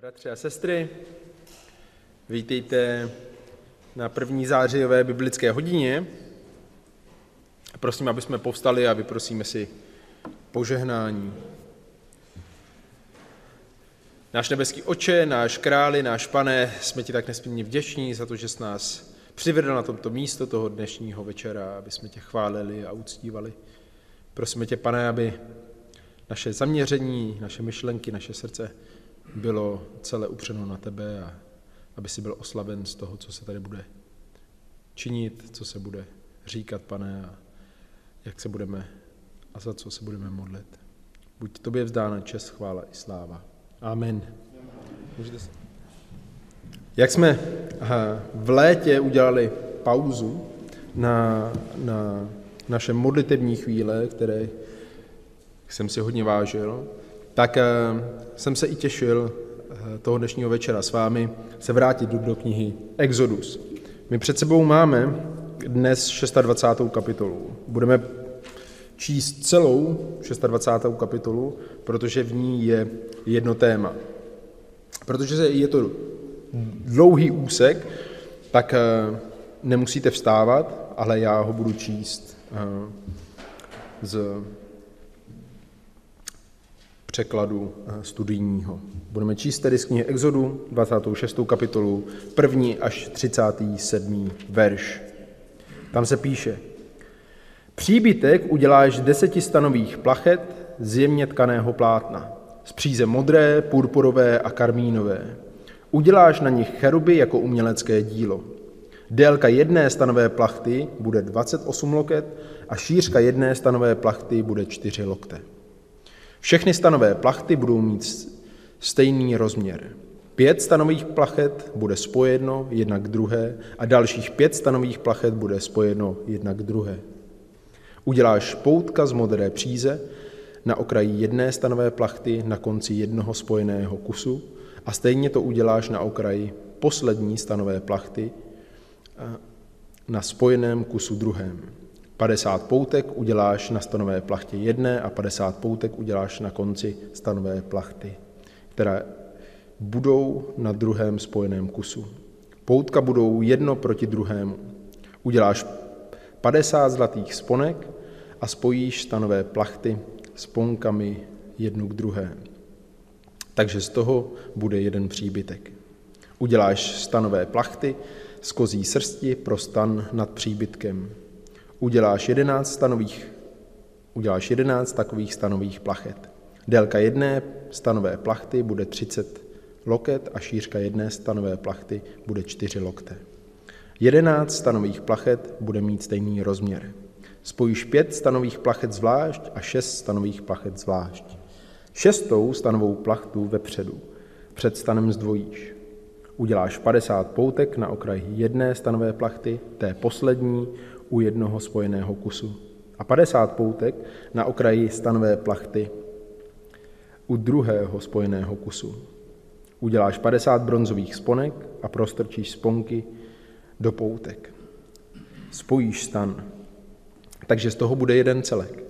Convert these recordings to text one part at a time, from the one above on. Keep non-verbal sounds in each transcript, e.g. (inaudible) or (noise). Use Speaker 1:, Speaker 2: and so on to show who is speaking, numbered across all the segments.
Speaker 1: Bratři a sestry, vítejte na první zářijové biblické hodině. Prosím, aby jsme povstali a vyprosíme si požehnání. Náš nebeský oče, náš králi, náš pane, jsme ti tak nesmírně vděční za to, že jsi nás přivedl na tomto místo toho dnešního večera, aby jsme tě chválili a uctívali. Prosíme tě, pane, aby naše zaměření, naše myšlenky, naše srdce bylo celé upřeno na tebe a aby si byl oslaven z toho, co se tady bude činit, co se bude říkat, pane, a jak se budeme a za co se budeme modlit. Buď tobě vzdána čest, chvála i sláva. Amen. Můžete se... Jak jsme v létě udělali pauzu na, na naše modlitební chvíle, které jsem si hodně vážil, tak eh, jsem se i těšil eh, toho dnešního večera s vámi se vrátit do knihy Exodus. My před sebou máme dnes 26. kapitolu. Budeme číst celou 26. kapitolu, protože v ní je jedno téma. Protože je to dlouhý úsek, tak eh, nemusíte vstávat, ale já ho budu číst z překladu eh, studijního. Budeme číst tedy z knihy Exodu, 26. kapitolu, 1. až 37. verš. Tam se píše, Příbytek uděláš desetistanových plachet z jemně tkaného plátna, z příze modré, purpurové a karmínové. Uděláš na nich cheruby jako umělecké dílo. Délka jedné stanové plachty bude 28 loket a šířka jedné stanové plachty bude 4 lokte. Všechny stanové plachty budou mít stejný rozměr. Pět stanových plachet bude spojeno jedna k druhé a dalších pět stanových plachet bude spojeno jedna k druhé. Uděláš poutka z modré příze na okraji jedné stanové plachty na konci jednoho spojeného kusu a stejně to uděláš na okraji poslední stanové plachty na spojeném kusu druhém. 50 poutek uděláš na stanové plachtě jedné a 50 poutek uděláš na konci stanové plachty, které budou na druhém spojeném kusu. Poutka budou jedno proti druhému. Uděláš 50 zlatých sponek a spojíš stanové plachty sponkami jednu k druhé. Takže z toho bude jeden příbytek. Uděláš stanové plachty z kozí srsti pro stan nad příbytkem uděláš 11 stanových, uděláš 11 takových stanových plachet. Délka jedné stanové plachty bude 30 loket a šířka jedné stanové plachty bude 4 lokte. 11 stanových plachet bude mít stejný rozměr. Spojíš pět stanových plachet zvlášť a šest stanových plachet zvlášť. Šestou stanovou plachtu vepředu. Před stanem zdvojíš. Uděláš 50 poutek na okraji jedné stanové plachty, té poslední u jednoho spojeného kusu a 50 poutek na okraji stanové plachty u druhého spojeného kusu. Uděláš 50 bronzových sponek a prostrčíš sponky do poutek. Spojíš stan, takže z toho bude jeden celek.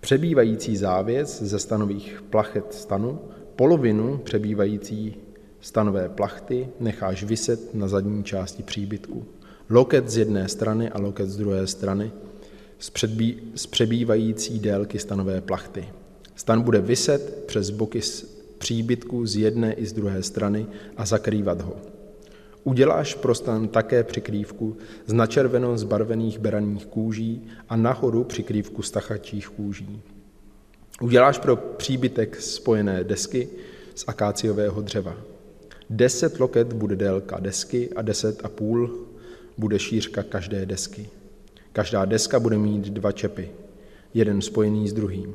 Speaker 1: Přebývající závěs ze stanových plachet stanu, polovinu přebývající stanové plachty necháš vyset na zadní části příbytku loket z jedné strany a loket z druhé strany z, předbí, z přebývající délky stanové plachty. Stan bude vyset přes boky příbytku z jedné i z druhé strany a zakrývat ho. Uděláš pro stan také přikrývku z načerveno zbarvených beraných kůží a nahoru přikrývku z tachačích kůží. Uděláš pro příbytek spojené desky z akáciového dřeva. Deset loket bude délka desky a deset a půl bude šířka každé desky. Každá deska bude mít dva čepy, jeden spojený s druhým.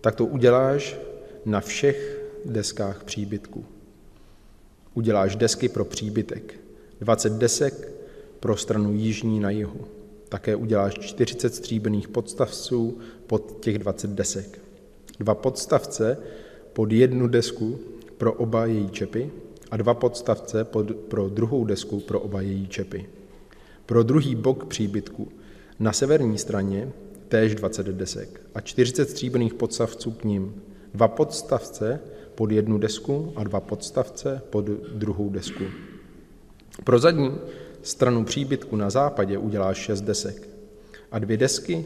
Speaker 1: Tak to uděláš na všech deskách příbytku. Uděláš desky pro příbytek, 20 desek pro stranu jižní na jihu. Také uděláš 40 stříbených podstavců pod těch 20 desek. Dva podstavce pod jednu desku pro oba její čepy a dva podstavce pod, pro druhou desku pro oba její čepy. Pro druhý bok příbytku na severní straně též 20 desek a 40 stříbrných podstavců k ním, dva podstavce pod jednu desku a dva podstavce pod druhou desku. Pro zadní stranu příbytku na západě uděláš šest desek a dvě desky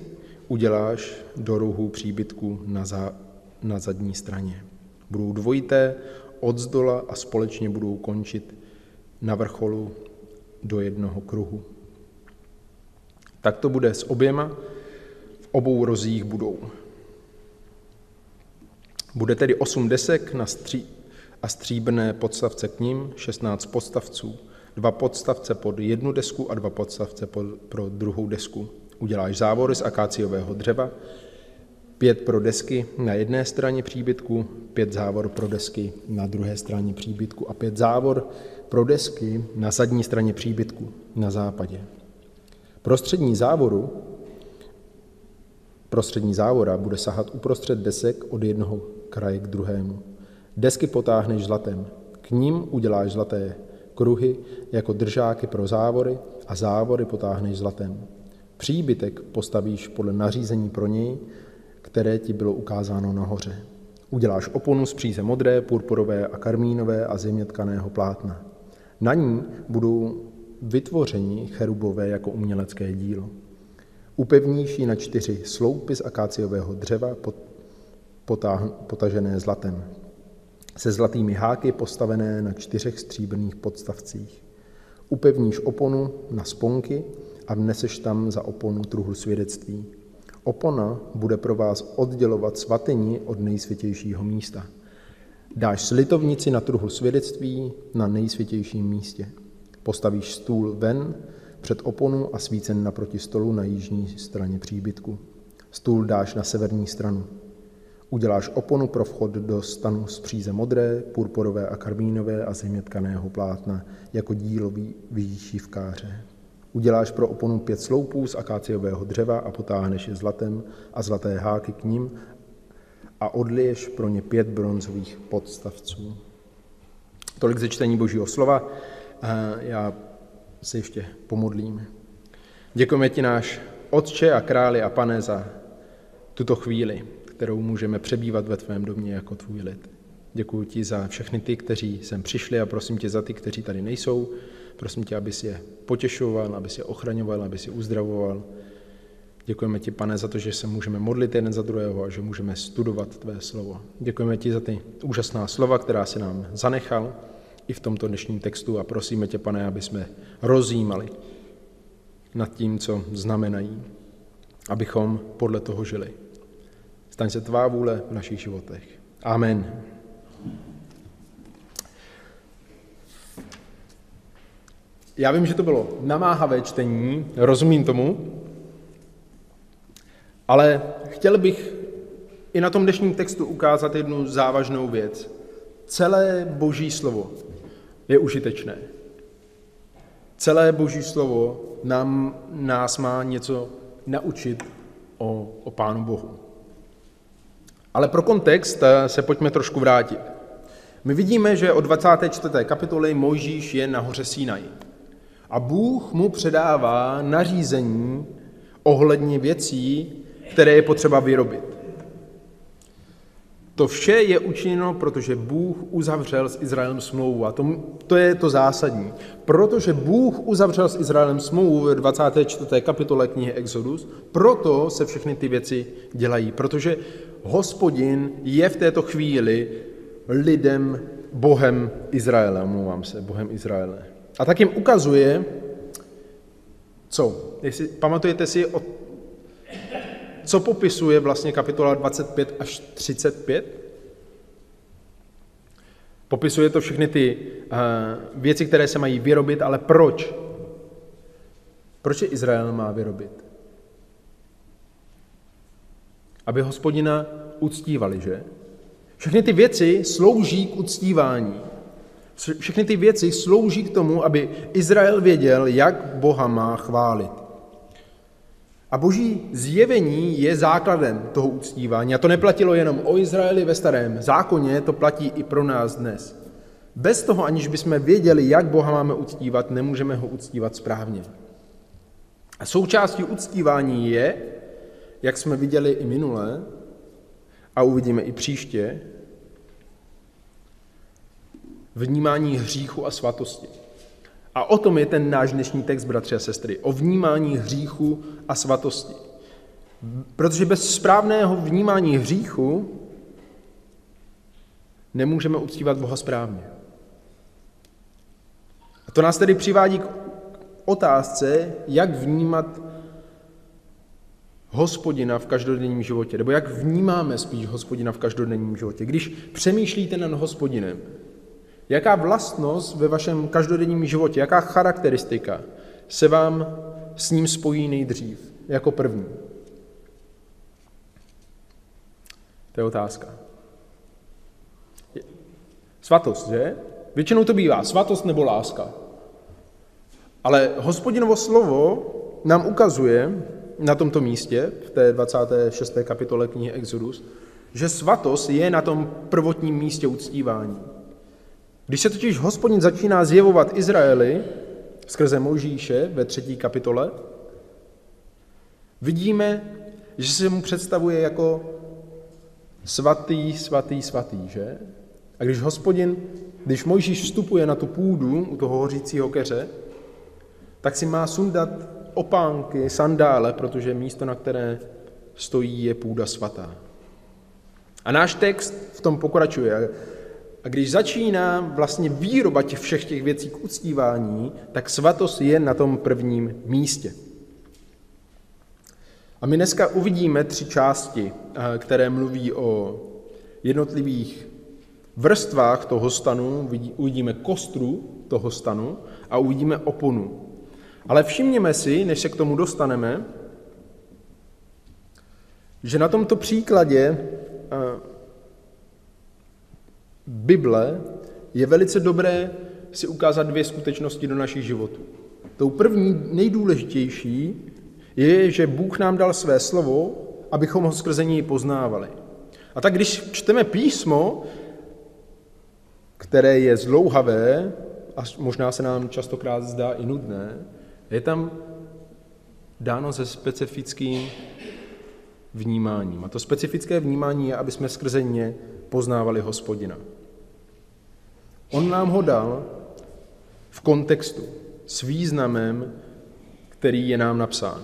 Speaker 1: uděláš do rohu příbytku na, za, na zadní straně. Budou dvojité od zdola a společně budou končit na vrcholu do jednoho kruhu. Tak to bude s oběma, v obou rozích budou. Bude tedy osm desek na stří a stříbrné podstavce k ním, 16 podstavců, dva podstavce pod jednu desku a dva podstavce pod, pro druhou desku. Uděláš závory z akáciového dřeva, pět pro desky na jedné straně příbytku, pět závor pro desky na druhé straně příbytku a pět závor pro desky na zadní straně příbytku na západě. Prostřední závoru, prostřední závora bude sahat uprostřed desek od jednoho kraje k druhému. Desky potáhneš zlatem, k ním uděláš zlaté kruhy jako držáky pro závory a závory potáhneš zlatem. Příbytek postavíš podle nařízení pro něj, které ti bylo ukázáno nahoře. Uděláš oponu z příze modré, purpurové a karmínové a zemětkaného plátna. Na ní budou vytvoření cherubové jako umělecké dílo. Upevníš na čtyři sloupy z akáciového dřeva potažené zlatem, se zlatými háky postavené na čtyřech stříbrných podstavcích. Upevníš oponu na sponky a vneseš tam za oponu truhlu svědectví. Opona bude pro vás oddělovat svatyni od nejsvětějšího místa. Dáš slitovnici na truhlu svědectví na nejsvětějším místě. Postavíš stůl ven před oponu a svícen naproti stolu na jižní straně příbytku. Stůl dáš na severní stranu. Uděláš oponu pro vchod do stanu z příze modré, purpurové a karmínové a zemětkaného plátna jako dílo výšivkáře. Uděláš pro oponu pět sloupů z akáciového dřeva a potáhneš je zlatem a zlaté háky k ním a odliješ pro ně pět bronzových podstavců. Tolik ze čtení Božího slova. Já se ještě pomodlím. Děkujeme ti náš Otče a králi a pane za tuto chvíli, kterou můžeme přebývat ve tvém domě jako tvůj lid. Děkuji ti za všechny ty, kteří sem přišli a prosím tě za ty, kteří tady nejsou. Prosím tě, abys je potěšoval, abys je ochraňoval, abys je uzdravoval. Děkujeme ti, pane, za to, že se můžeme modlit jeden za druhého a že můžeme studovat tvé slovo. Děkujeme ti za ty úžasná slova, která si nám zanechal i v tomto dnešním textu a prosíme tě, pane, aby jsme rozjímali nad tím, co znamenají, abychom podle toho žili. Staň se tvá vůle v našich životech. Amen. Já vím, že to bylo namáhavé čtení, rozumím tomu, ale chtěl bych i na tom dnešním textu ukázat jednu závažnou věc. Celé boží slovo je užitečné. Celé boží slovo nám, nás má něco naučit o, o Pánu Bohu. Ale pro kontext eh, se pojďme trošku vrátit. My vidíme, že od 24. kapitoly Mojžíš je na hoře Sinai. A Bůh mu předává nařízení ohledně věcí, které je potřeba vyrobit. To vše je učiněno, protože Bůh uzavřel s Izraelem smlouvu. A to, to je to zásadní. Protože Bůh uzavřel s Izraelem smlouvu ve 24. kapitole knihy Exodus, proto se všechny ty věci dělají. Protože hospodin je v této chvíli lidem, Bohem Izraele, omlouvám se, Bohem Izraele. A tak jim ukazuje, co? Jestli, pamatujete si, o co popisuje vlastně kapitola 25 až 35? Popisuje to všechny ty uh, věci, které se mají vyrobit, ale proč? Proč je Izrael má vyrobit? Aby hospodina uctívali, že? Všechny ty věci slouží k uctívání. Všechny ty věci slouží k tomu, aby Izrael věděl, jak Boha má chválit. A boží zjevení je základem toho uctívání. A to neplatilo jenom o Izraeli ve starém zákoně, to platí i pro nás dnes. Bez toho, aniž bychom věděli, jak Boha máme uctívat, nemůžeme ho uctívat správně. A součástí uctívání je, jak jsme viděli i minule, a uvidíme i příště, vnímání hříchu a svatosti. A o tom je ten náš dnešní text, bratři a sestry, o vnímání hříchu a svatosti. Protože bez správného vnímání hříchu nemůžeme uctívat Boha správně. A to nás tedy přivádí k otázce, jak vnímat hospodina v každodenním životě, nebo jak vnímáme spíš hospodina v každodenním životě. Když přemýšlíte nad hospodinem, jaká vlastnost ve vašem každodenním životě, jaká charakteristika se vám s ním spojí nejdřív, jako první? To je otázka. Svatost, že? Většinou to bývá svatost nebo láska. Ale hospodinovo slovo nám ukazuje na tomto místě, v té 26. kapitole knihy Exodus, že svatost je na tom prvotním místě uctívání. Když se totiž hospodin začíná zjevovat Izraeli skrze Mojžíše ve třetí kapitole, vidíme, že se mu představuje jako svatý, svatý, svatý, že? A když hospodin, když Mojžíš vstupuje na tu půdu u toho hořícího keře, tak si má sundat opánky, sandále, protože místo, na které stojí, je půda svatá. A náš text v tom pokračuje. A když začíná vlastně výroba těch všech těch věcí k uctívání, tak svatost je na tom prvním místě. A my dneska uvidíme tři části, eh, které mluví o jednotlivých vrstvách toho stanu, uvidíme kostru toho stanu a uvidíme oponu. Ale všimněme si, než se k tomu dostaneme, že na tomto příkladě eh, Bible je velice dobré si ukázat dvě skutečnosti do našich životů. Tou první, nejdůležitější, je, že Bůh nám dal své slovo, abychom ho skrze něj poznávali. A tak když čteme písmo, které je zlouhavé a možná se nám častokrát zdá i nudné, je tam dáno se specifickým vnímáním. A to specifické vnímání je, aby jsme skrze ně poznávali hospodina. On nám ho dal v kontextu, s významem, který je nám napsán.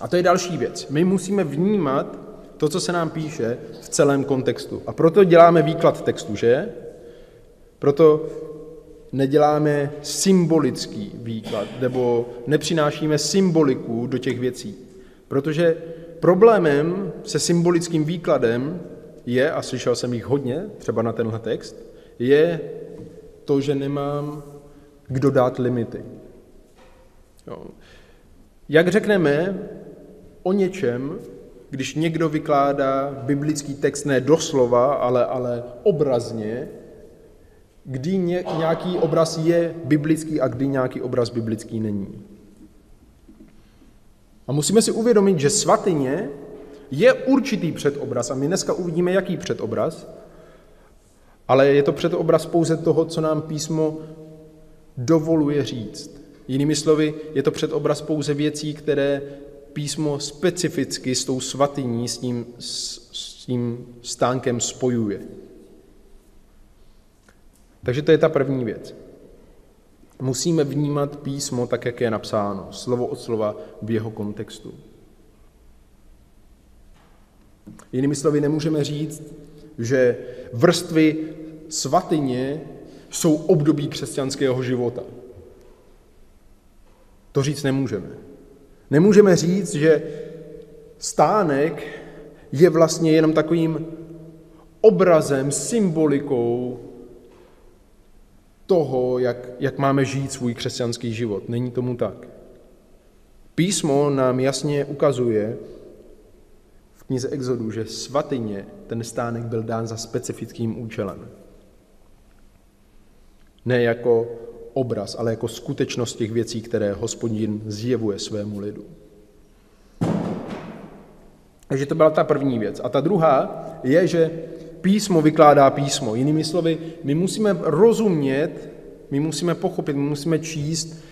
Speaker 1: A to je další věc. My musíme vnímat to, co se nám píše, v celém kontextu. A proto děláme výklad textu, že? Proto neděláme symbolický výklad, nebo nepřinášíme symboliku do těch věcí. Protože problémem se symbolickým výkladem je, a slyšel jsem jich hodně, třeba na tenhle text, je to, že nemám kdo dát limity. Jo. Jak řekneme o něčem, když někdo vykládá biblický text ne doslova, ale, ale obrazně, kdy ně, nějaký obraz je biblický a kdy nějaký obraz biblický není. A musíme si uvědomit, že svatyně je určitý předobraz, a my dneska uvidíme, jaký předobraz, ale je to předobraz pouze toho, co nám písmo dovoluje říct. Jinými slovy, je to předobraz pouze věcí, které písmo specificky s tou svatyní, s tím, s tím stánkem spojuje. Takže to je ta první věc. Musíme vnímat písmo tak, jak je napsáno, slovo od slova v jeho kontextu. Jinými slovy, nemůžeme říct, že vrstvy svatyně jsou období křesťanského života. To říct nemůžeme. Nemůžeme říct, že stánek je vlastně jenom takovým obrazem, symbolikou toho, jak, jak máme žít svůj křesťanský život. Není tomu tak. Písmo nám jasně ukazuje knize Exodu, že svatyně ten stánek byl dán za specifickým účelem. Ne jako obraz, ale jako skutečnost těch věcí, které hospodin zjevuje svému lidu. Takže to byla ta první věc. A ta druhá je, že písmo vykládá písmo. Jinými slovy, my musíme rozumět, my musíme pochopit, my musíme číst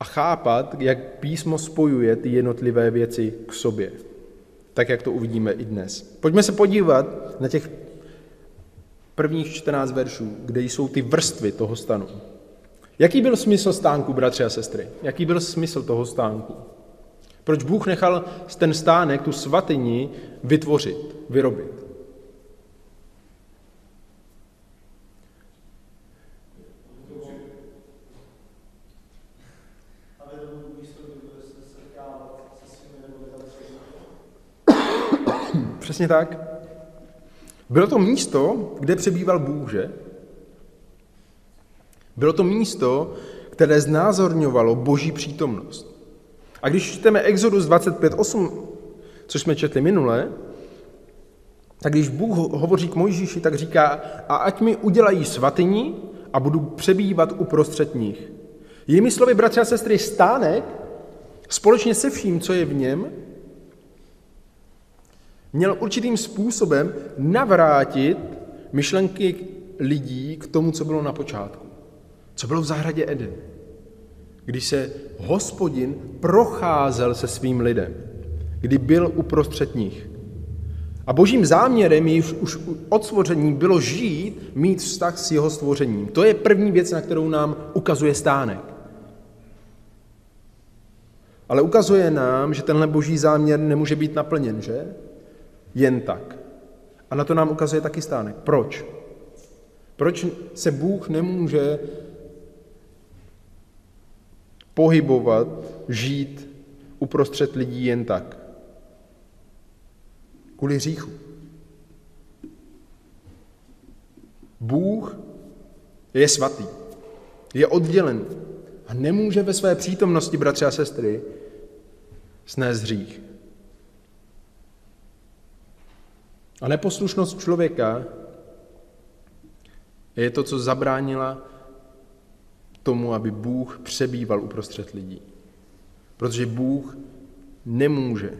Speaker 1: a chápat, jak písmo spojuje ty jednotlivé věci k sobě. Tak, jak to uvidíme i dnes. Pojďme se podívat na těch prvních 14 veršů, kde jsou ty vrstvy toho stanu. Jaký byl smysl stánku, bratři a sestry? Jaký byl smysl toho stánku? Proč Bůh nechal ten stánek, tu svatyni, vytvořit, vyrobit? Přesně tak. Bylo to místo, kde přebýval Bůh, že? Bylo to místo, které znázorňovalo boží přítomnost. A když čteme Exodus 25.8, což jsme četli minule, tak když Bůh hovoří k Mojžíši, tak říká, a ať mi udělají svatyni a budu přebývat uprostřed nich. Jinými slovy, bratři a sestry, stánek společně se vším, co je v něm, měl určitým způsobem navrátit myšlenky lidí k tomu, co bylo na počátku. Co bylo v zahradě Eden. Když se hospodin procházel se svým lidem. Kdy byl uprostřed nich. A božím záměrem již už od stvoření bylo žít, mít vztah s jeho stvořením. To je první věc, na kterou nám ukazuje stánek. Ale ukazuje nám, že tenhle boží záměr nemůže být naplněn, že? Jen tak. A na to nám ukazuje taky stánek. Proč? Proč se Bůh nemůže pohybovat, žít uprostřed lidí jen tak? Kvůli hříchu. Bůh je svatý, je oddělený a nemůže ve své přítomnosti, bratři a sestry, snést hřích. A neposlušnost člověka je to, co zabránila tomu, aby Bůh přebýval uprostřed lidí. Protože Bůh nemůže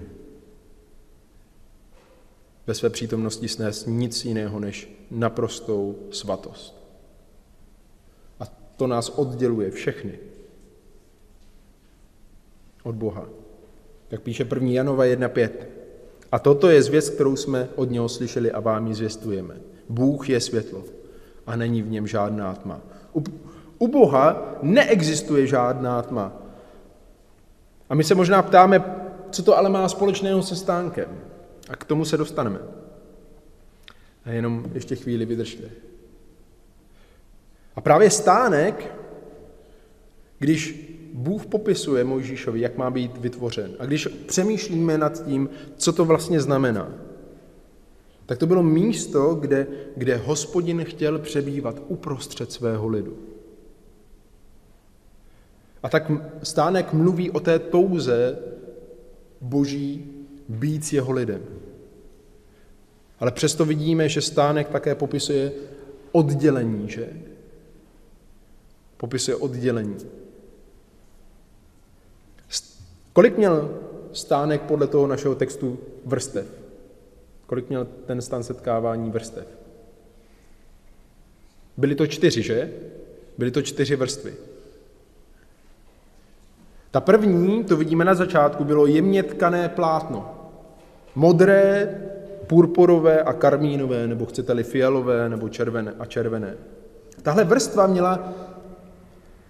Speaker 1: ve své přítomnosti snést nic jiného než naprostou svatost. A to nás odděluje všechny od Boha. Jak píše 1. Janova 1.5. A toto je zvěst, kterou jsme od něho slyšeli a vám ji zvěstujeme. Bůh je světlo a není v něm žádná tma. U, u Boha neexistuje žádná tma. A my se možná ptáme, co to ale má společného se stánkem. A k tomu se dostaneme. A jenom ještě chvíli vydržte. A právě stánek, když Bůh popisuje Mojžíšovi, jak má být vytvořen. A když přemýšlíme nad tím, co to vlastně znamená, tak to bylo místo, kde, kde hospodin chtěl přebývat uprostřed svého lidu. A tak stánek mluví o té touze boží být s jeho lidem. Ale přesto vidíme, že stánek také popisuje oddělení, že? Popisuje oddělení. Kolik měl stánek podle toho našeho textu vrstev? Kolik měl ten stan setkávání vrstev? Byly to čtyři, že? Byly to čtyři vrstvy. Ta první, to vidíme na začátku, bylo jemně tkané plátno. Modré, purpurové a karmínové, nebo chcete-li fialové, nebo červené a červené. Tahle vrstva měla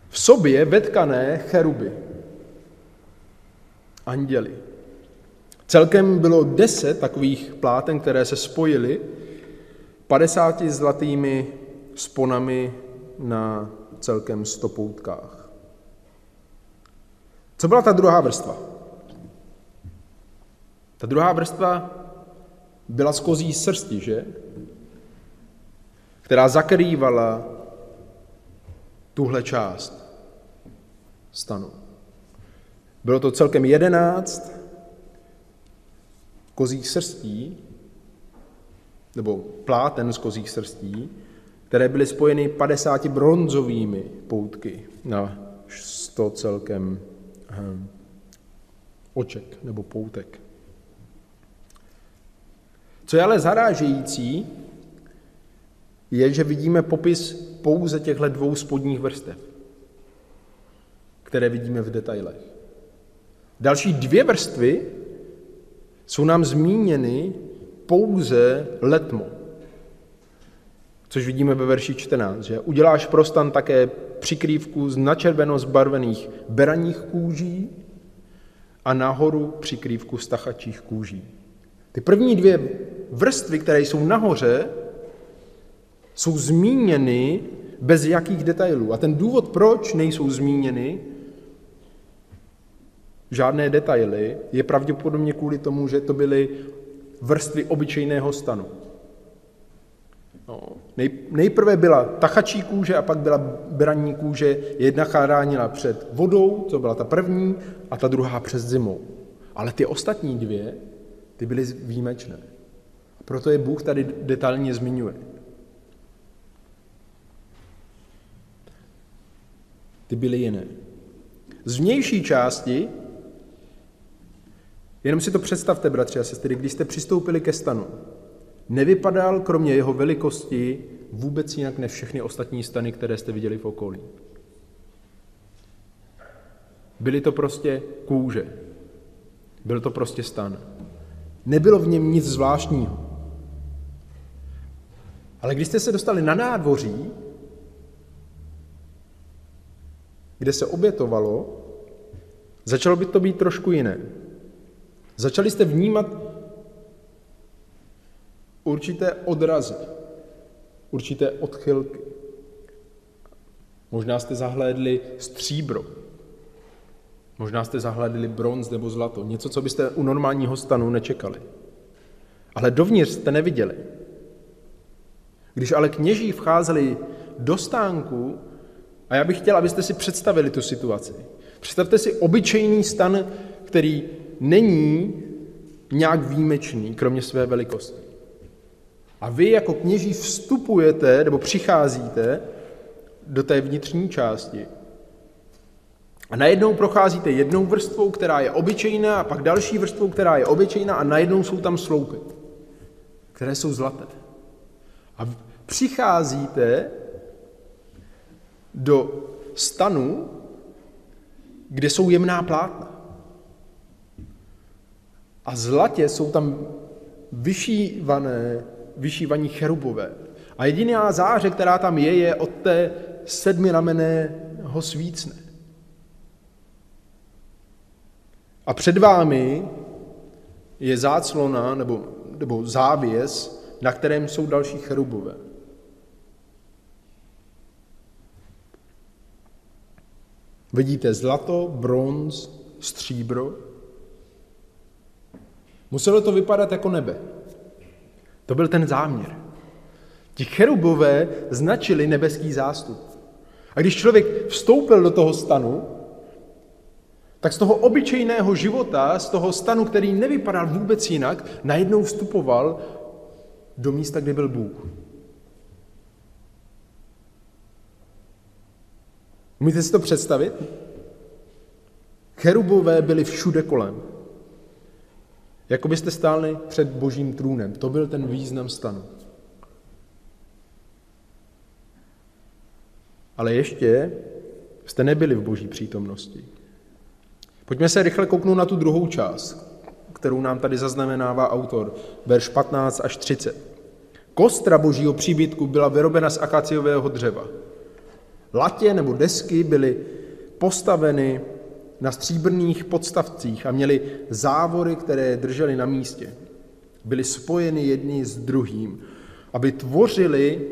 Speaker 1: v sobě vetkané cheruby anděli. Celkem bylo deset takových pláten, které se spojily 50 zlatými sponami na celkem 100 poutkách. Co byla ta druhá vrstva? Ta druhá vrstva byla z kozí srsti, že? Která zakrývala tuhle část stanu. Bylo to celkem jedenáct kozích srstí, nebo pláten z kozích srstí, které byly spojeny 50 bronzovými poutky na 100 celkem hm, oček nebo poutek. Co je ale zarážející, je, že vidíme popis pouze těchto dvou spodních vrstev, které vidíme v detailech. Další dvě vrstvy jsou nám zmíněny pouze letmo. což vidíme ve verši 14, že uděláš pro stan také přikrývku z načerveno zbarvených beraních kůží a nahoru přikrývku z tachačích kůží. Ty první dvě vrstvy, které jsou nahoře, jsou zmíněny bez jakých detailů. A ten důvod, proč nejsou zmíněny žádné detaily, je pravděpodobně kvůli tomu, že to byly vrstvy obyčejného stanu. No, nej, nejprve byla tachačí kůže a pak byla braní kůže. Jedna chránila před vodou, to byla ta první, a ta druhá před zimou. Ale ty ostatní dvě, ty byly výjimečné. Proto je Bůh tady detailně zmiňuje. Ty byly jiné. Z vnější části, jenom si to představte, bratři a sestry, když jste přistoupili ke stanu, nevypadal kromě jeho velikosti vůbec jinak než všechny ostatní stany, které jste viděli v okolí. Byly to prostě kůže. Byl to prostě stan. Nebylo v něm nic zvláštního. Ale když jste se dostali na nádvoří, kde se obětovalo, začalo by to být trošku jiné. Začali jste vnímat určité odrazy, určité odchylky. Možná jste zahlédli stříbro, možná jste zahlédli bronz nebo zlato, něco, co byste u normálního stanu nečekali. Ale dovnitř jste neviděli. Když ale kněží vcházeli do stánku, a já bych chtěl, abyste si představili tu situaci. Představte si obyčejný stan, který není nějak výjimečný, kromě své velikosti. A vy jako kněží vstupujete nebo přicházíte do té vnitřní části. A najednou procházíte jednou vrstvou, která je obyčejná, a pak další vrstvou, která je obyčejná, a najednou jsou tam sloupy, které jsou zlaté. A přicházíte do stanu, kde jsou jemná plátna. A zlatě jsou tam vyšívané, vyšívaní cherubové. A jediná záře, která tam je, je od té sedmirameného svícne. A před vámi je záclona nebo, nebo závěs, na kterém jsou další cherubové. Vidíte zlato, bronz, stříbro. Muselo to vypadat jako nebe. To byl ten záměr. Ti cherubové značili nebeský zástup. A když člověk vstoupil do toho stanu, tak z toho obyčejného života, z toho stanu, který nevypadal vůbec jinak, najednou vstupoval do místa, kde byl Bůh. Umíte si to představit? Cherubové byli všude kolem. Jako byste stáli před božím trůnem. To byl ten význam stanu. Ale ještě jste nebyli v boží přítomnosti. Pojďme se rychle kouknout na tu druhou část, kterou nám tady zaznamenává autor, verš 15 až 30. Kostra božího příbytku byla vyrobena z akaciového dřeva. Latě nebo desky byly postaveny na stříbrných podstavcích a měly závory, které držely na místě. Byly spojeny jedni s druhým, aby tvořili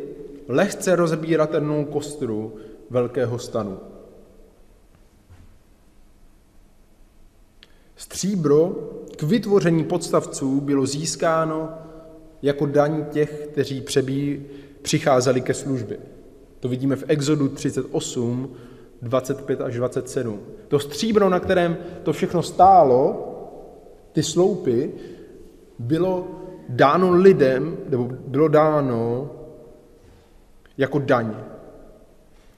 Speaker 1: lehce rozbíratelnou kostru velkého stanu. Stříbro k vytvoření podstavců bylo získáno jako daň těch, kteří přebí, přicházeli ke službě. To vidíme v Exodu 38, 25 až 27. To stříbro, na kterém to všechno stálo, ty sloupy, bylo dáno lidem, nebo bylo dáno jako daň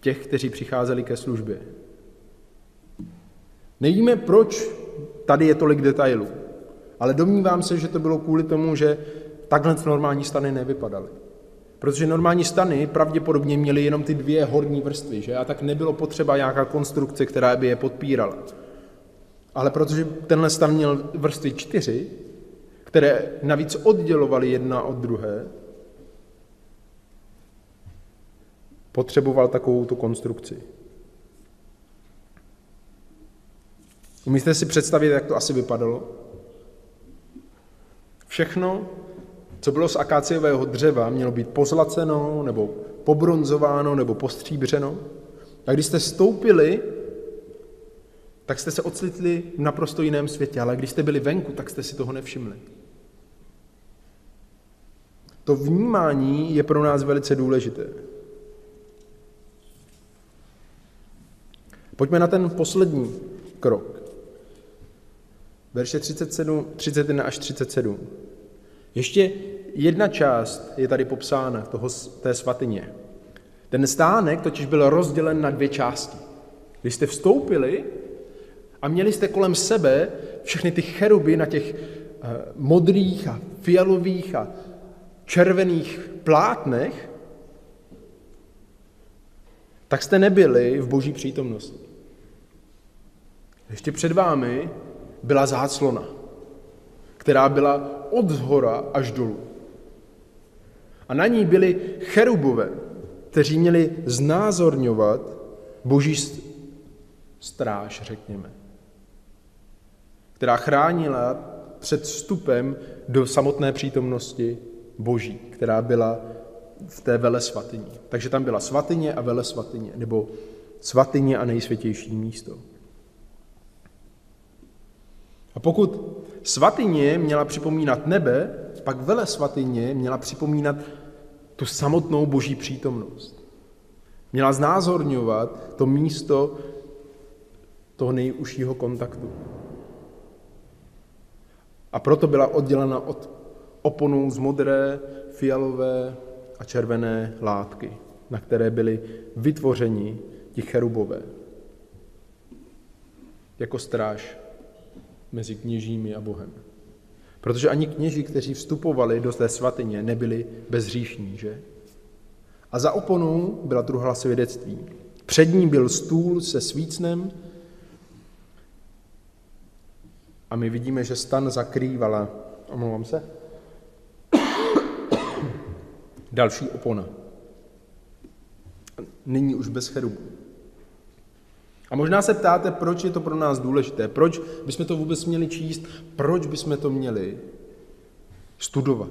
Speaker 1: těch, kteří přicházeli ke službě. Nevíme, proč tady je tolik detailů, ale domnívám se, že to bylo kvůli tomu, že takhle normální stany nevypadaly. Protože normální stany pravděpodobně měly jenom ty dvě horní vrstvy, že? A tak nebylo potřeba nějaká konstrukce, která by je podpírala. Ale protože tenhle stan měl vrstvy čtyři, které navíc oddělovaly jedna od druhé, potřeboval takovou tu konstrukci. Umíte si představit, jak to asi vypadalo? Všechno, co bylo z akáciového dřeva, mělo být pozlaceno, nebo pobronzováno, nebo postříbřeno. A když jste stoupili, tak jste se ocitli v naprosto jiném světě, ale když jste byli venku, tak jste si toho nevšimli. To vnímání je pro nás velice důležité. Pojďme na ten poslední krok. Verše 37, 31 až 37. Ještě jedna část je tady popsána toho, té svatyně. Ten stánek totiž byl rozdělen na dvě části. Když jste vstoupili a měli jste kolem sebe všechny ty cheruby na těch eh, modrých a fialových a červených plátnech, tak jste nebyli v boží přítomnosti. Ještě před vámi byla záclona, která byla od zhora až dolů. A na ní byli cherubové, kteří měli znázorňovat boží stráž, řekněme, která chránila před vstupem do samotné přítomnosti boží, která byla v té vele svatyni. Takže tam byla svatyně a vele svatyně, nebo svatyně a nejsvětější místo. A pokud svatyně měla připomínat nebe, pak vele svatyně měla připomínat tu samotnou boží přítomnost. Měla znázorňovat to místo toho nejužšího kontaktu. A proto byla oddělena od oponů z modré, fialové a červené látky, na které byly vytvořeni ti cherubové. Jako stráž mezi kněžími a Bohem. Protože ani kněži, kteří vstupovali do té svatyně, nebyli bezříšní, že? A za oponou byla druhá svědectví. Před ní byl stůl se svícnem a my vidíme, že stan zakrývala, omlouvám se, (coughs) další opona. Nyní už bez cherubů. A možná se ptáte, proč je to pro nás důležité, proč bychom to vůbec měli číst, proč bychom to měli studovat.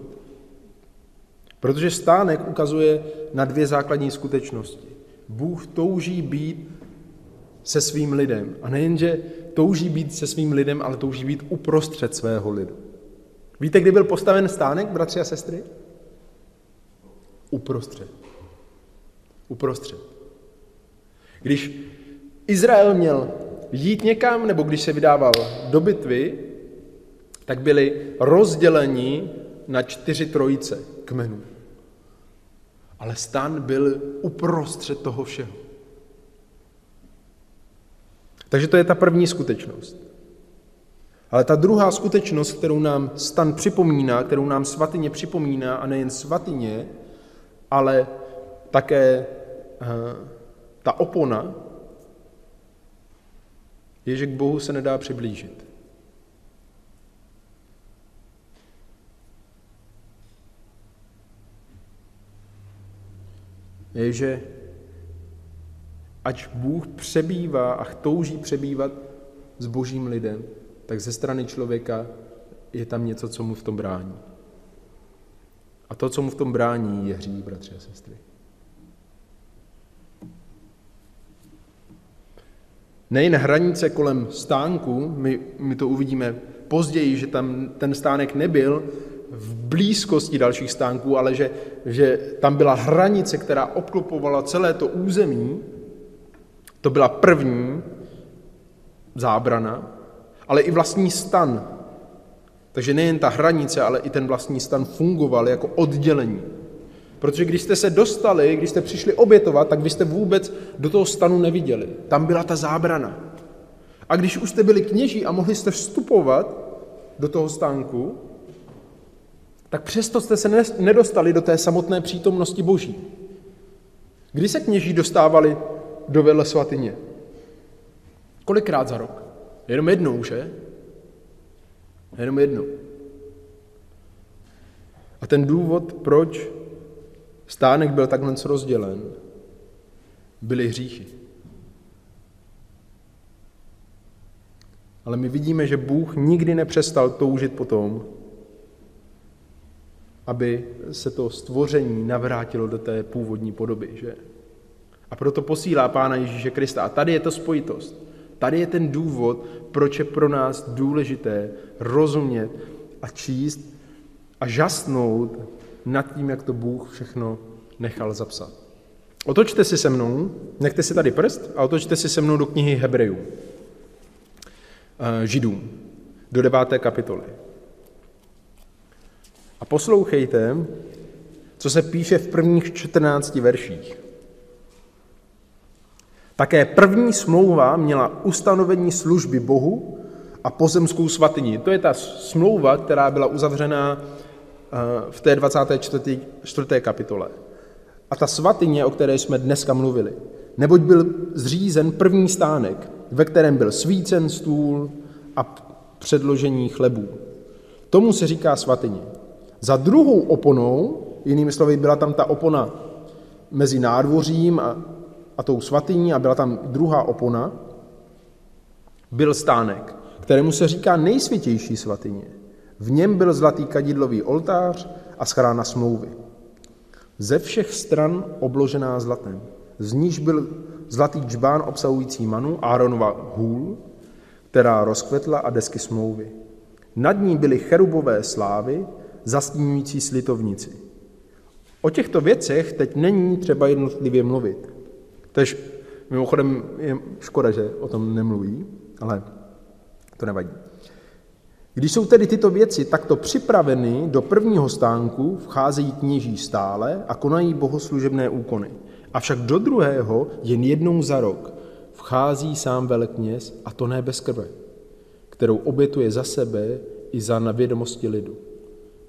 Speaker 1: Protože stánek ukazuje na dvě základní skutečnosti. Bůh touží být se svým lidem. A nejenže touží být se svým lidem, ale touží být uprostřed svého lidu. Víte, kdy byl postaven stánek, bratři a sestry? Uprostřed. Uprostřed. Když Izrael měl jít někam, nebo když se vydával do bitvy, tak byli rozděleni na čtyři trojice kmenů. Ale stan byl uprostřed toho všeho. Takže to je ta první skutečnost. Ale ta druhá skutečnost, kterou nám stan připomíná, kterou nám svatyně připomíná, a nejen svatyně, ale také uh, ta opona, je, že k Bohu se nedá přiblížit. Je, že ať Bůh přebývá a touží přebývat s božím lidem, tak ze strany člověka je tam něco, co mu v tom brání. A to, co mu v tom brání, je hřích, bratři a sestry. Nejen hranice kolem stánku, my, my to uvidíme později, že tam ten stánek nebyl v blízkosti dalších stánků, ale že, že tam byla hranice, která obklopovala celé to území, to byla první zábrana, ale i vlastní stan. Takže nejen ta hranice, ale i ten vlastní stan fungoval jako oddělení. Protože když jste se dostali, když jste přišli obětovat, tak vy jste vůbec do toho stanu neviděli. Tam byla ta zábrana. A když už jste byli kněží a mohli jste vstupovat do toho stánku, tak přesto jste se nedostali do té samotné přítomnosti Boží. Kdy se kněží dostávali do vele svatyně? Kolikrát za rok? Jenom jednou, že? Jenom jednou. A ten důvod, proč Stánek byl takhle rozdělen, byly hříchy. Ale my vidíme, že Bůh nikdy nepřestal toužit po tom, aby se to stvoření navrátilo do té původní podoby. Že? A proto posílá Pána Ježíše Krista. A tady je to spojitost. Tady je ten důvod, proč je pro nás důležité rozumět a číst a žasnout nad tím, jak to Bůh všechno nechal zapsat. Otočte si se mnou, nechte si tady prst a otočte si se mnou do knihy Hebrejů, eh, Židům, do deváté kapitoly. A poslouchejte, co se píše v prvních 14 verších. Také první smlouva měla ustanovení služby Bohu a pozemskou svatyni. To je ta smlouva, která byla uzavřena eh, v té 24. kapitole. A ta svatyně, o které jsme dneska mluvili, neboť byl zřízen první stánek, ve kterém byl svícen stůl a předložení chlebů. Tomu se říká svatyně. Za druhou oponou, jinými slovy, byla tam ta opona mezi nádvořím a, a tou svatyní a byla tam druhá opona, byl stánek, kterému se říká nejsvětější svatyně. V něm byl zlatý kadidlový oltář a schrána smlouvy. Ze všech stran obložená zlatem. Z níž byl zlatý džbán obsahující manu, Áronova hůl, která rozkvetla a desky smlouvy. Nad ní byly cherubové slávy, zastínující slitovnici. O těchto věcech teď není třeba jednotlivě mluvit. Tež mimochodem je škoda, že o tom nemluví, ale to nevadí. Když jsou tedy tyto věci takto připraveny do prvního stánku, vcházejí kněží stále a konají bohoslužebné úkony. Avšak do druhého jen jednou za rok vchází sám velekněz, a to ne bez krve, kterou obětuje za sebe i za navědomosti lidu.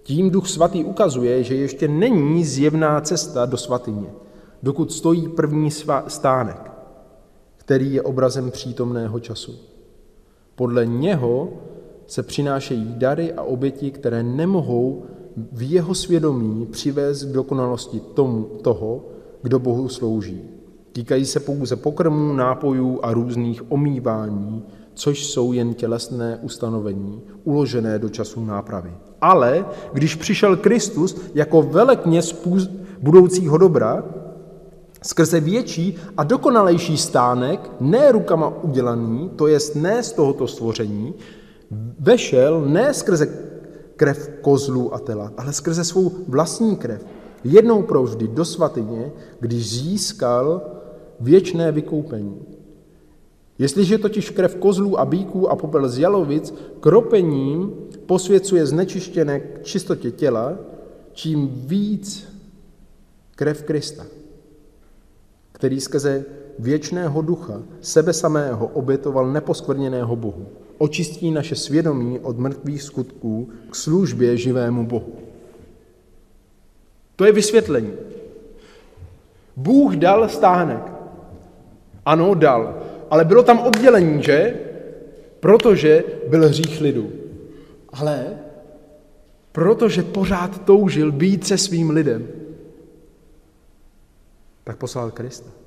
Speaker 1: Tím Duch Svatý ukazuje, že ještě není zjevná cesta do svatyně, dokud stojí první stánek, který je obrazem přítomného času. Podle něho se přinášejí dary a oběti, které nemohou v jeho svědomí přivést k dokonalosti tomu, toho, kdo Bohu slouží. Týkají se pouze pokrmů, nápojů a různých omývání, což jsou jen tělesné ustanovení, uložené do času nápravy. Ale když přišel Kristus jako velekněz budoucího dobra, skrze větší a dokonalejší stánek, ne rukama udělaný, to jest ne z tohoto stvoření, vešel ne skrze krev kozlů a tela, ale skrze svou vlastní krev. Jednou provždy do svatyně, když získal věčné vykoupení. Jestliže totiž krev kozlů a bíků a popel z jalovic kropením posvěcuje znečištěné k čistotě těla, čím víc krev Krista, který skrze věčného ducha sebe samého obětoval neposkvrněného Bohu očistí naše svědomí od mrtvých skutků k službě živému Bohu. To je vysvětlení. Bůh dal stánek. Ano, dal. Ale bylo tam oddělení, že? Protože byl hřích lidu. Ale protože pořád toužil být se svým lidem, tak poslal Krista.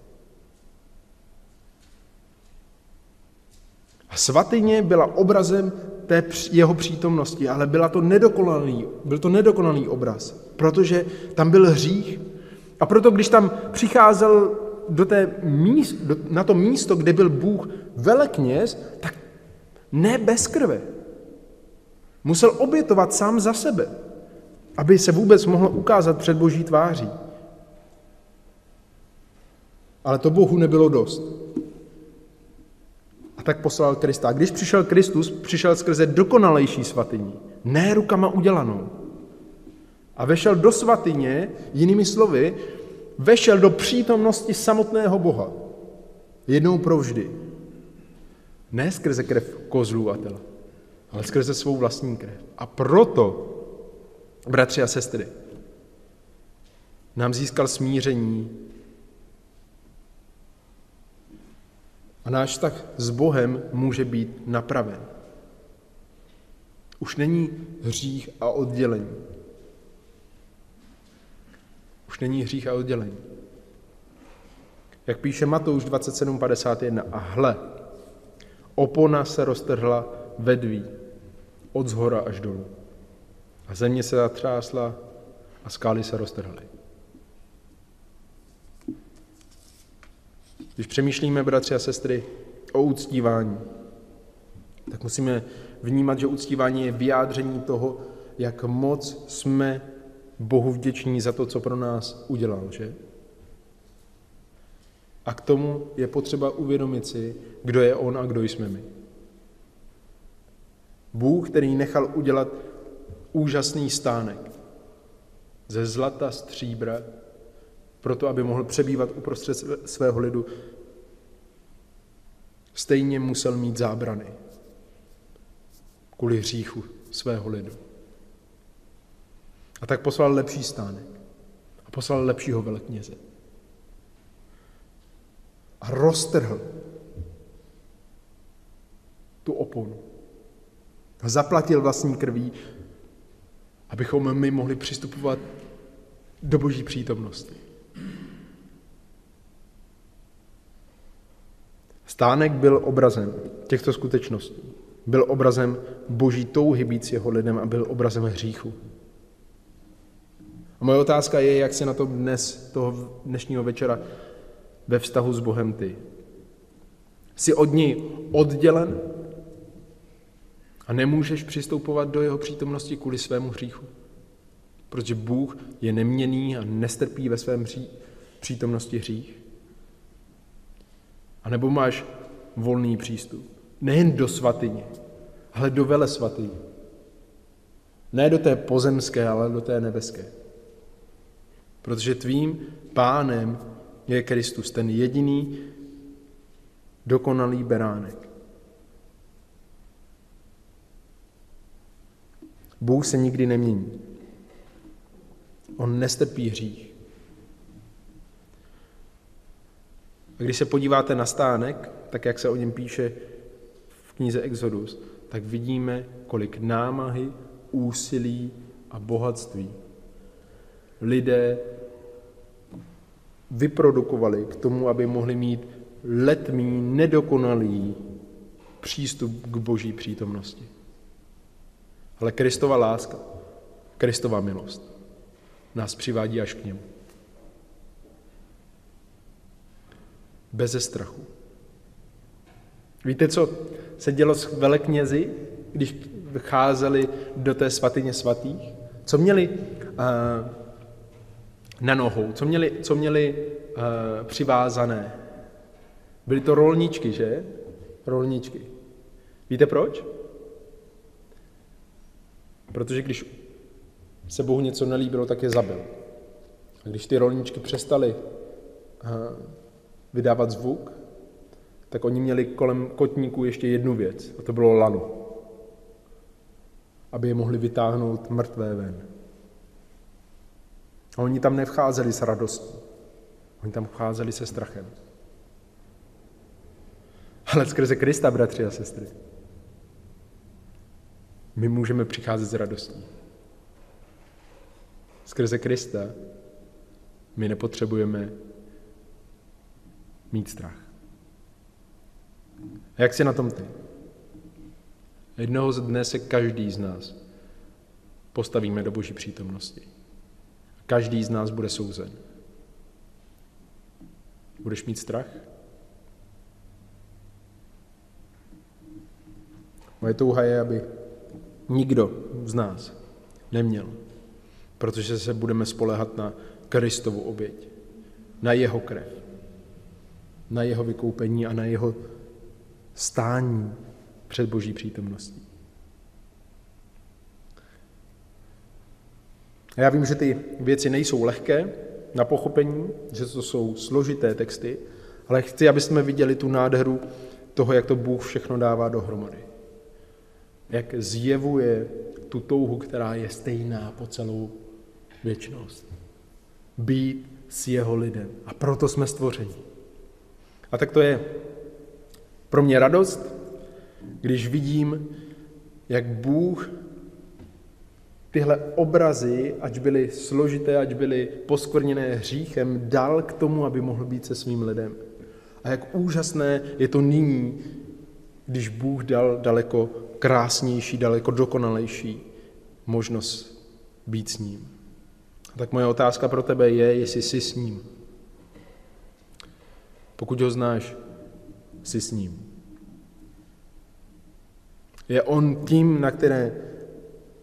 Speaker 1: A svatyně byla obrazem té jeho přítomnosti, ale byla to nedokonalý, byl to nedokonalý obraz, protože tam byl hřích. A proto, když tam přicházel do té míst, do, na to místo, kde byl Bůh velekněz, tak ne bez krve. Musel obětovat sám za sebe, aby se vůbec mohl ukázat před boží tváří. Ale to Bohu nebylo dost tak poslal Krista. A když přišel Kristus, přišel skrze dokonalejší svatyní, ne rukama udělanou. A vešel do svatyně, jinými slovy, vešel do přítomnosti samotného Boha. Jednou provždy. Ne skrze krev kozlů a tela, ale skrze svou vlastní krev. A proto, bratři a sestry, nám získal smíření A náš vztah s Bohem může být napraven. Už není hřích a oddělení. Už není hřích a oddělení. Jak píše Matouš 27.51. A hle, opona se roztrhla vedví, od zhora až dolů. A země se zatřásla a skály se roztrhly. Když přemýšlíme, bratři a sestry, o uctívání, tak musíme vnímat, že uctívání je vyjádření toho, jak moc jsme Bohu vděční za to, co pro nás udělal, že? A k tomu je potřeba uvědomit si, kdo je On a kdo jsme my. Bůh, který nechal udělat úžasný stánek ze zlata, stříbra, proto aby mohl přebývat uprostřed svého lidu, stejně musel mít zábrany kvůli hříchu svého lidu. A tak poslal lepší stánek a poslal lepšího velekněze. A roztrhl tu oponu. A zaplatil vlastní krví, abychom my mohli přistupovat do boží přítomnosti. Stánek byl obrazem těchto skutečností. Byl obrazem boží touhy být s jeho lidem a byl obrazem hříchu. A moje otázka je, jak se na to dnes, toho dnešního večera, ve vztahu s Bohem ty. Jsi od něj oddělen a nemůžeš přistoupovat do jeho přítomnosti kvůli svému hříchu. Protože Bůh je neměný a nestrpí ve svém přítomnosti hřích. A nebo máš volný přístup. Nejen do svatyně, ale do vele svatyně. Ne do té pozemské, ale do té nebeské. Protože tvým pánem je Kristus, ten jediný dokonalý beránek. Bůh se nikdy nemění. On nestrpí hřích. Když se podíváte na stánek, tak jak se o něm píše v knize Exodus, tak vidíme, kolik námahy, úsilí a bohatství lidé vyprodukovali k tomu, aby mohli mít letmý, nedokonalý přístup k boží přítomnosti. Ale Kristova láska, Kristova milost nás přivádí až k němu. Beze strachu. Víte, co se dělo s veleknězi, když vycházeli do té svatyně svatých? Co měli uh, na nohou? Co měli, co měli uh, přivázané? Byly to rolničky, že? Rolničky. Víte proč? Protože když se Bohu něco nelíbilo, tak je zabil. A když ty rolničky přestaly uh, vydávat zvuk, tak oni měli kolem kotníků ještě jednu věc, a to bylo lano. Aby je mohli vytáhnout mrtvé ven. A oni tam nevcházeli s radostí. Oni tam vcházeli se strachem. Ale skrze Krista, bratři a sestry, my můžeme přicházet s radostí. Skrze Krista my nepotřebujeme mít strach. A jak si na tom ty? Jednoho z dne se každý z nás postavíme do boží přítomnosti. Každý z nás bude souzen. Budeš mít strach? Moje touha je, aby nikdo z nás neměl, protože se budeme spolehat na Kristovu oběť, na jeho krev, na jeho vykoupení a na jeho stání před Boží přítomností. A já vím, že ty věci nejsou lehké na pochopení, že to jsou složité texty, ale chci, aby jsme viděli tu nádheru toho, jak to Bůh všechno dává dohromady. Jak zjevuje tu touhu, která je stejná po celou věčnost. Být s jeho lidem. A proto jsme stvořeni. A tak to je pro mě radost, když vidím, jak Bůh tyhle obrazy, ať byly složité, ať byly poskvrněné hříchem, dal k tomu, aby mohl být se svým lidem. A jak úžasné je to nyní, když Bůh dal daleko krásnější, daleko dokonalejší možnost být s ním. Tak moje otázka pro tebe je, jestli jsi s ním. Pokud ho znáš, jsi s ním. Je on tím, na které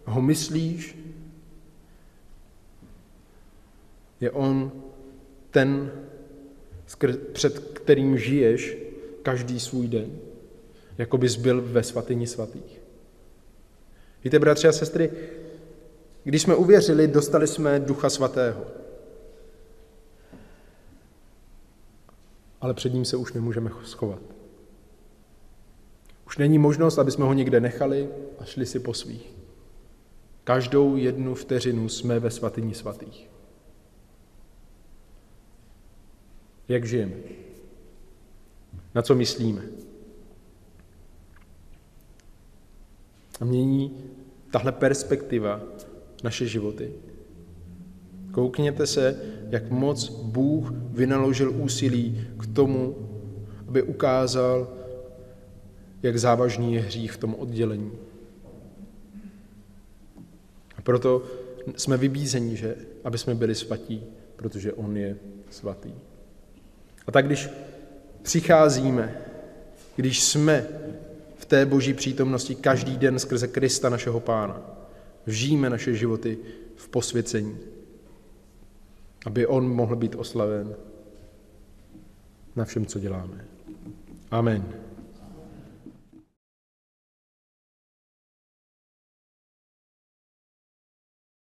Speaker 1: ho myslíš? Je on ten, před kterým žiješ každý svůj den, jako bys byl ve svatyni svatých. Víte, bratři a sestry, když jsme uvěřili, dostali jsme Ducha Svatého. Ale před ním se už nemůžeme schovat. Už není možnost, aby jsme ho někde nechali a šli si po svých. Každou jednu vteřinu jsme ve svatyni svatých. Jak žijeme? Na co myslíme? A mění tahle perspektiva naše životy. Koukněte se, jak moc Bůh vynaložil úsilí k tomu, aby ukázal, jak závažný je hřích v tom oddělení. A proto jsme vybízeni, že aby jsme byli svatí, protože On je svatý. A tak když přicházíme, když jsme v té boží přítomnosti každý den skrze Krista našeho Pána, vžijeme naše životy v posvěcení, aby On mohl být oslaven na všem, co děláme. Amen.